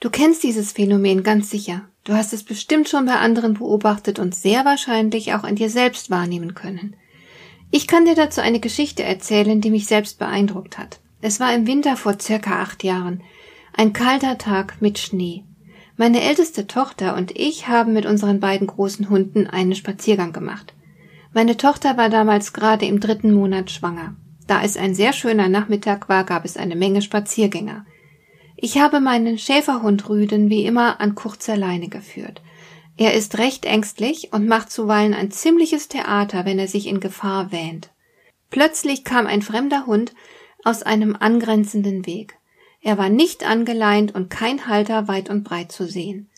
Du kennst dieses Phänomen ganz sicher. Du hast es bestimmt schon bei anderen beobachtet und sehr wahrscheinlich auch an dir selbst wahrnehmen können. Ich kann dir dazu eine Geschichte erzählen, die mich selbst beeindruckt hat. Es war im Winter vor circa acht Jahren. Ein kalter Tag mit Schnee. Meine älteste Tochter und ich haben mit unseren beiden großen Hunden einen Spaziergang gemacht. Meine Tochter war damals gerade im dritten Monat schwanger. Da es ein sehr schöner Nachmittag war, gab es eine Menge Spaziergänger. Ich habe meinen Schäferhund Rüden wie immer an kurzer Leine geführt. Er ist recht ängstlich und macht zuweilen ein ziemliches Theater, wenn er sich in Gefahr wähnt. Plötzlich kam ein fremder Hund aus einem angrenzenden Weg. Er war nicht angeleint und kein Halter weit und breit zu sehen.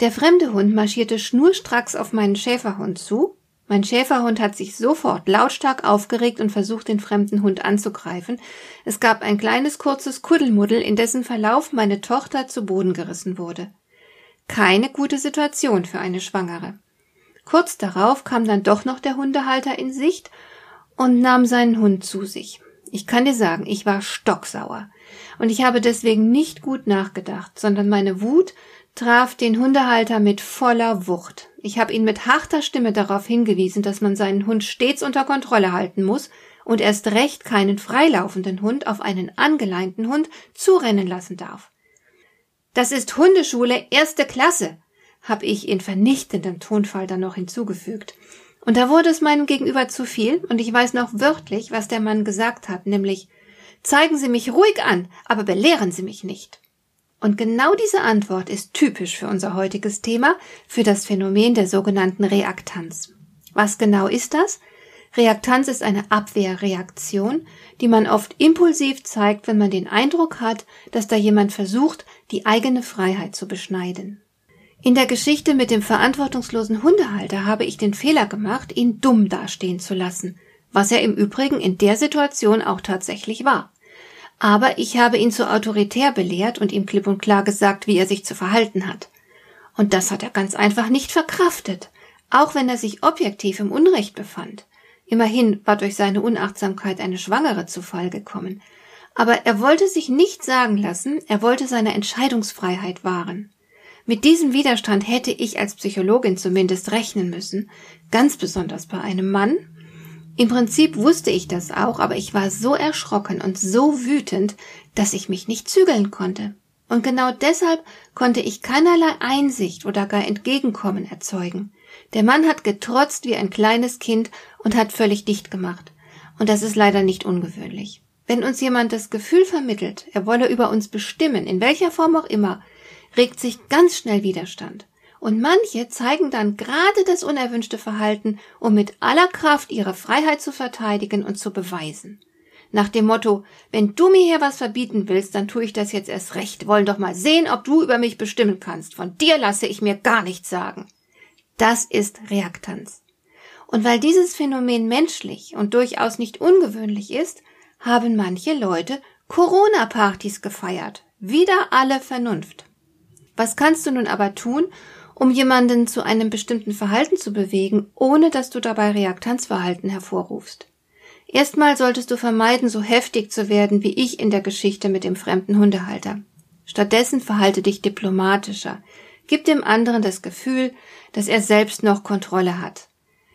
Der fremde Hund marschierte schnurstracks auf meinen Schäferhund zu, mein Schäferhund hat sich sofort lautstark aufgeregt und versucht, den fremden Hund anzugreifen. Es gab ein kleines kurzes Kuddelmuddel, in dessen Verlauf meine Tochter zu Boden gerissen wurde. Keine gute Situation für eine Schwangere. Kurz darauf kam dann doch noch der Hundehalter in Sicht und nahm seinen Hund zu sich. Ich kann dir sagen, ich war stocksauer. Und ich habe deswegen nicht gut nachgedacht, sondern meine Wut traf den Hundehalter mit voller Wucht. Ich habe ihn mit harter Stimme darauf hingewiesen, dass man seinen Hund stets unter Kontrolle halten muss und erst recht keinen freilaufenden Hund auf einen angeleinten Hund zurennen lassen darf. Das ist Hundeschule erste Klasse, habe ich in vernichtendem Tonfall dann noch hinzugefügt. Und da wurde es meinem Gegenüber zu viel, und ich weiß noch wörtlich, was der Mann gesagt hat, nämlich Zeigen Sie mich ruhig an, aber belehren Sie mich nicht. Und genau diese Antwort ist typisch für unser heutiges Thema, für das Phänomen der sogenannten Reaktanz. Was genau ist das? Reaktanz ist eine Abwehrreaktion, die man oft impulsiv zeigt, wenn man den Eindruck hat, dass da jemand versucht, die eigene Freiheit zu beschneiden. In der Geschichte mit dem verantwortungslosen Hundehalter habe ich den Fehler gemacht, ihn dumm dastehen zu lassen, was er im Übrigen in der Situation auch tatsächlich war. Aber ich habe ihn zu autoritär belehrt und ihm klipp und klar gesagt, wie er sich zu verhalten hat. Und das hat er ganz einfach nicht verkraftet, auch wenn er sich objektiv im Unrecht befand. Immerhin war durch seine Unachtsamkeit eine Schwangere zu Fall gekommen. Aber er wollte sich nicht sagen lassen, er wollte seine Entscheidungsfreiheit wahren. Mit diesem Widerstand hätte ich als Psychologin zumindest rechnen müssen, ganz besonders bei einem Mann, im Prinzip wusste ich das auch, aber ich war so erschrocken und so wütend, dass ich mich nicht zügeln konnte. Und genau deshalb konnte ich keinerlei Einsicht oder gar Entgegenkommen erzeugen. Der Mann hat getrotzt wie ein kleines Kind und hat völlig dicht gemacht. Und das ist leider nicht ungewöhnlich. Wenn uns jemand das Gefühl vermittelt, er wolle über uns bestimmen, in welcher Form auch immer, regt sich ganz schnell Widerstand. Und manche zeigen dann gerade das unerwünschte Verhalten, um mit aller Kraft ihre Freiheit zu verteidigen und zu beweisen. Nach dem Motto, wenn du mir hier was verbieten willst, dann tue ich das jetzt erst recht. Wollen doch mal sehen, ob du über mich bestimmen kannst. Von dir lasse ich mir gar nichts sagen. Das ist Reaktanz. Und weil dieses Phänomen menschlich und durchaus nicht ungewöhnlich ist, haben manche Leute Corona-Partys gefeiert. Wieder alle Vernunft. Was kannst du nun aber tun, um jemanden zu einem bestimmten Verhalten zu bewegen, ohne dass du dabei Reaktanzverhalten hervorrufst. Erstmal solltest du vermeiden, so heftig zu werden wie ich in der Geschichte mit dem fremden Hundehalter. Stattdessen verhalte dich diplomatischer. Gib dem anderen das Gefühl, dass er selbst noch Kontrolle hat.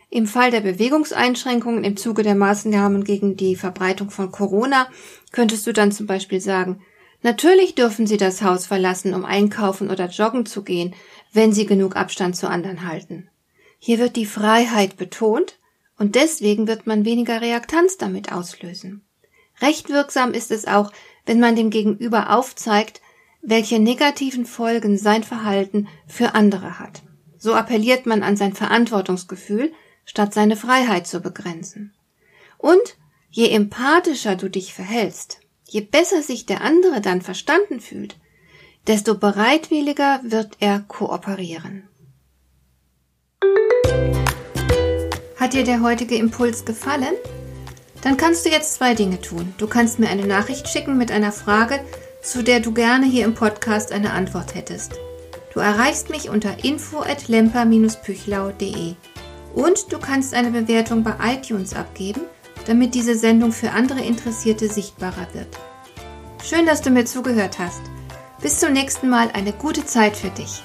Im Fall der Bewegungseinschränkungen im Zuge der Maßnahmen gegen die Verbreitung von Corona könntest du dann zum Beispiel sagen, Natürlich dürfen Sie das Haus verlassen, um einkaufen oder joggen zu gehen, wenn Sie genug Abstand zu anderen halten. Hier wird die Freiheit betont und deswegen wird man weniger Reaktanz damit auslösen. Recht wirksam ist es auch, wenn man dem Gegenüber aufzeigt, welche negativen Folgen sein Verhalten für andere hat. So appelliert man an sein Verantwortungsgefühl, statt seine Freiheit zu begrenzen. Und je empathischer du dich verhältst, Je besser sich der andere dann verstanden fühlt, desto bereitwilliger wird er kooperieren. Hat dir der heutige Impuls gefallen? Dann kannst du jetzt zwei Dinge tun. Du kannst mir eine Nachricht schicken mit einer Frage, zu der du gerne hier im Podcast eine Antwort hättest. Du erreichst mich unter info@lemper-püchlau.de. Und du kannst eine Bewertung bei iTunes abgeben, damit diese Sendung für andere Interessierte sichtbarer wird. Schön, dass du mir zugehört hast. Bis zum nächsten Mal eine gute Zeit für dich.